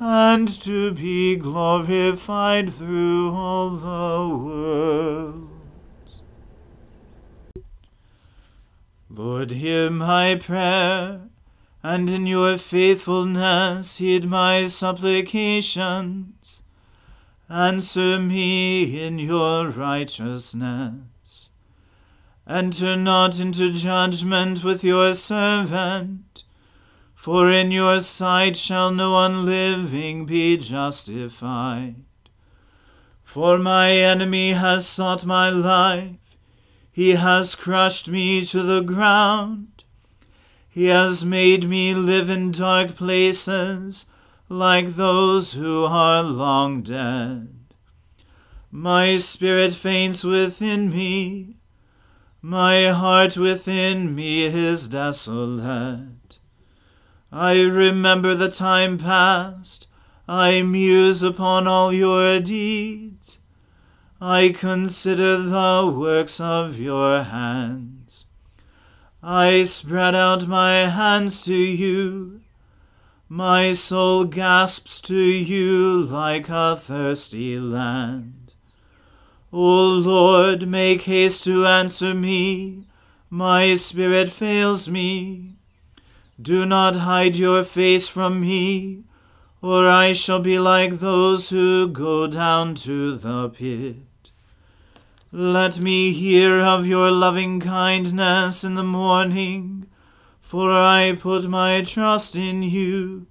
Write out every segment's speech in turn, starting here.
and to be glorified through all the worlds. Lord, hear my prayer, and in your faithfulness heed my supplications. Answer me in your righteousness Enter not into judgment with your servant, for in your sight shall no one living be justified. For my enemy has sought my life, he has crushed me to the ground. He has made me live in dark places, like those who are long dead. My spirit faints within me. My heart within me is desolate. I remember the time past. I muse upon all your deeds. I consider the works of your hands. I spread out my hands to you. My soul gasps to you like a thirsty land. O Lord, make haste to answer me. My spirit fails me. Do not hide your face from me, or I shall be like those who go down to the pit. Let me hear of your loving kindness in the morning, for I put my trust in you.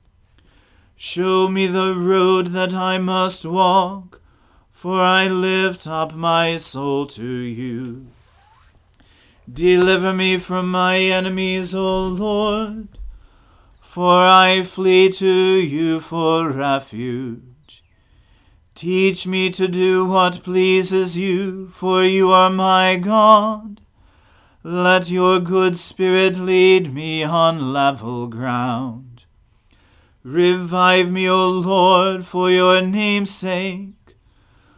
Show me the road that I must walk, for I lift up my soul to you. Deliver me from my enemies, O Lord, for I flee to you for refuge. Teach me to do what pleases you, for you are my God. Let your good spirit lead me on level ground. Revive me, O Lord, for your name's sake.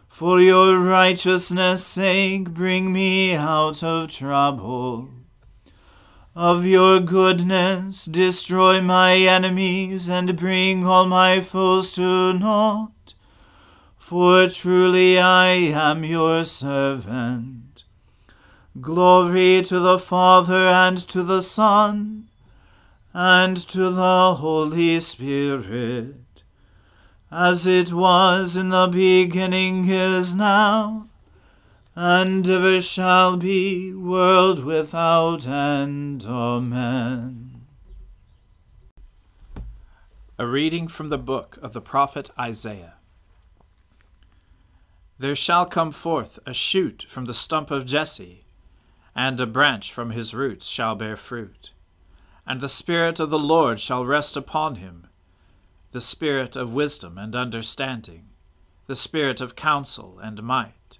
For your righteousness' sake, bring me out of trouble. Of your goodness, destroy my enemies and bring all my foes to naught. For truly I am your servant. Glory to the Father and to the Son and to the Holy Spirit, as it was in the beginning is now, and ever shall be, world without end. Amen. A reading from the book of the prophet Isaiah. There shall come forth a shoot from the stump of Jesse, and a branch from his roots shall bear fruit. And the Spirit of the Lord shall rest upon him the Spirit of wisdom and understanding, the Spirit of counsel and might,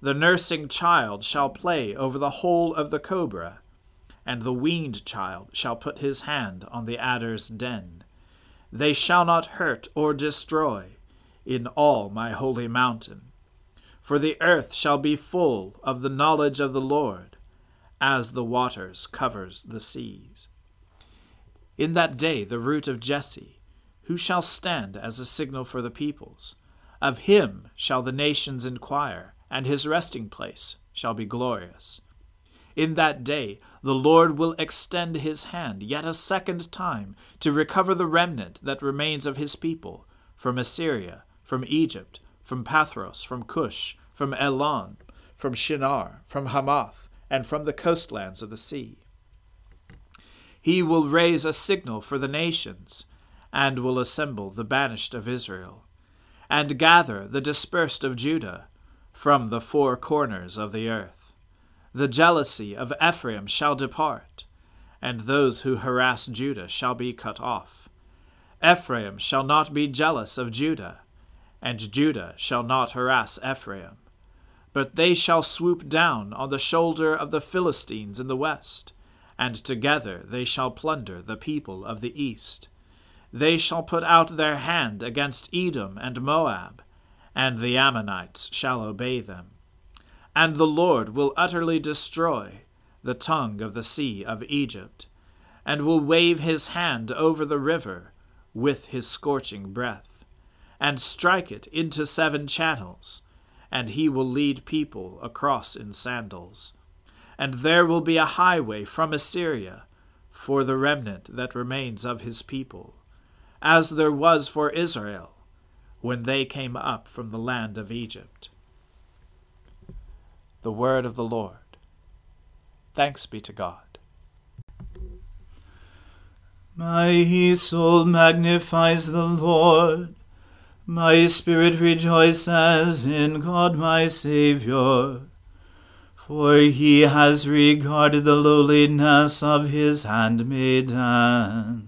The nursing child shall play over the hole of the cobra, and the weaned child shall put his hand on the adder's den. They shall not hurt or destroy in all my holy mountain. For the earth shall be full of the knowledge of the Lord, as the waters covers the seas. In that day the root of Jesse, who shall stand as a signal for the peoples? Of him shall the nations inquire, and his resting place shall be glorious. In that day the Lord will extend his hand yet a second time to recover the remnant that remains of his people from Assyria, from Egypt, from Pathros, from Cush, from Elam, from Shinar, from Hamath, and from the coastlands of the sea. He will raise a signal for the nations, and will assemble the banished of Israel, and gather the dispersed of Judah from the four corners of the earth. The jealousy of Ephraim shall depart, and those who harass Judah shall be cut off. Ephraim shall not be jealous of Judah, and Judah shall not harass Ephraim. But they shall swoop down on the shoulder of the Philistines in the west, and together they shall plunder the people of the east. They shall put out their hand against Edom and Moab, and the Ammonites shall obey them. And the Lord will utterly destroy the tongue of the sea of Egypt, and will wave his hand over the river with his scorching breath, and strike it into seven channels, and he will lead people across in sandals. And there will be a highway from Assyria for the remnant that remains of his people, as there was for Israel when they came up from the land of Egypt. The word of the Lord. Thanks be to God. My soul magnifies the Lord. My spirit rejoices in God my Saviour. For he has regarded the lowliness of his handmaiden.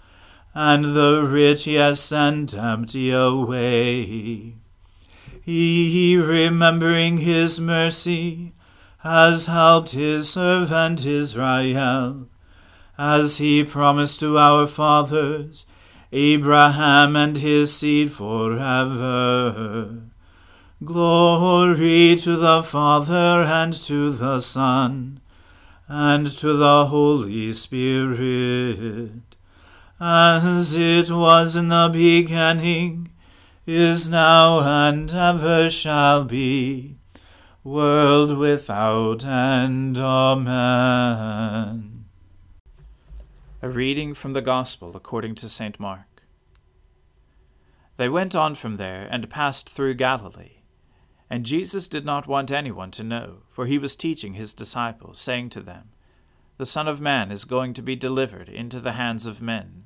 and the rich has sent empty away. He, remembering his mercy, has helped his servant Israel, as he promised to our fathers, Abraham and his seed forever. Glory to the Father and to the Son and to the Holy Spirit, as it was in the beginning, is now, and ever shall be, world without end. Amen. A reading from the Gospel according to St. Mark. They went on from there and passed through Galilee. And Jesus did not want anyone to know, for he was teaching his disciples, saying to them, The Son of Man is going to be delivered into the hands of men,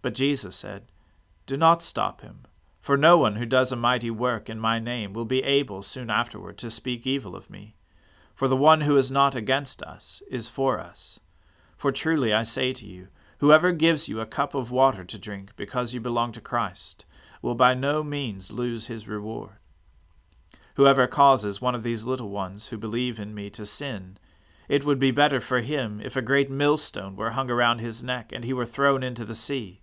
But Jesus said, Do not stop him, for no one who does a mighty work in my name will be able soon afterward to speak evil of me. For the one who is not against us is for us. For truly I say to you, whoever gives you a cup of water to drink because you belong to Christ, will by no means lose his reward. Whoever causes one of these little ones who believe in me to sin, it would be better for him if a great millstone were hung around his neck and he were thrown into the sea.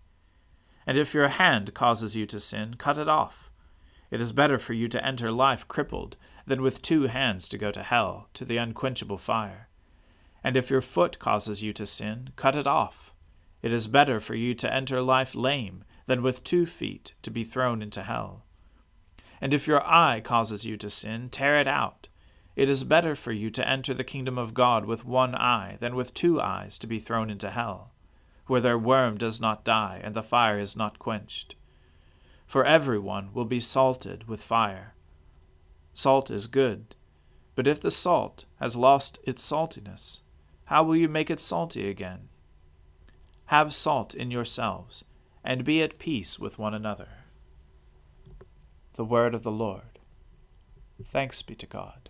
And if your hand causes you to sin, cut it off. It is better for you to enter life crippled than with two hands to go to hell, to the unquenchable fire. And if your foot causes you to sin, cut it off. It is better for you to enter life lame than with two feet to be thrown into hell. And if your eye causes you to sin, tear it out. It is better for you to enter the kingdom of God with one eye than with two eyes to be thrown into hell, where their worm does not die and the fire is not quenched. For everyone will be salted with fire. Salt is good, but if the salt has lost its saltiness, how will you make it salty again? Have salt in yourselves and be at peace with one another. The word of the Lord. Thanks be to God.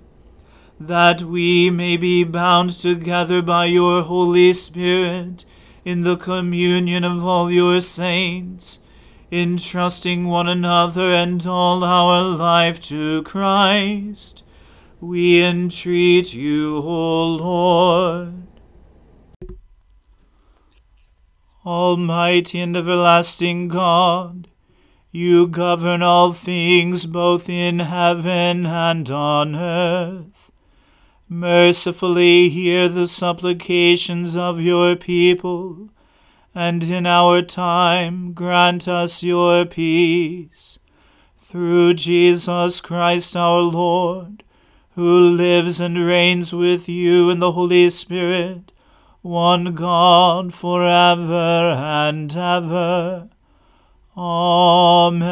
that we may be bound together by your Holy Spirit in the communion of all your saints, entrusting one another and all our life to Christ. We entreat you, O Lord. Almighty and everlasting God, you govern all things both in heaven and on earth mercifully hear the supplications of your people, and in our time grant us your peace. Through Jesus Christ our Lord, who lives and reigns with you in the Holy Spirit, one God for ever and ever. Amen.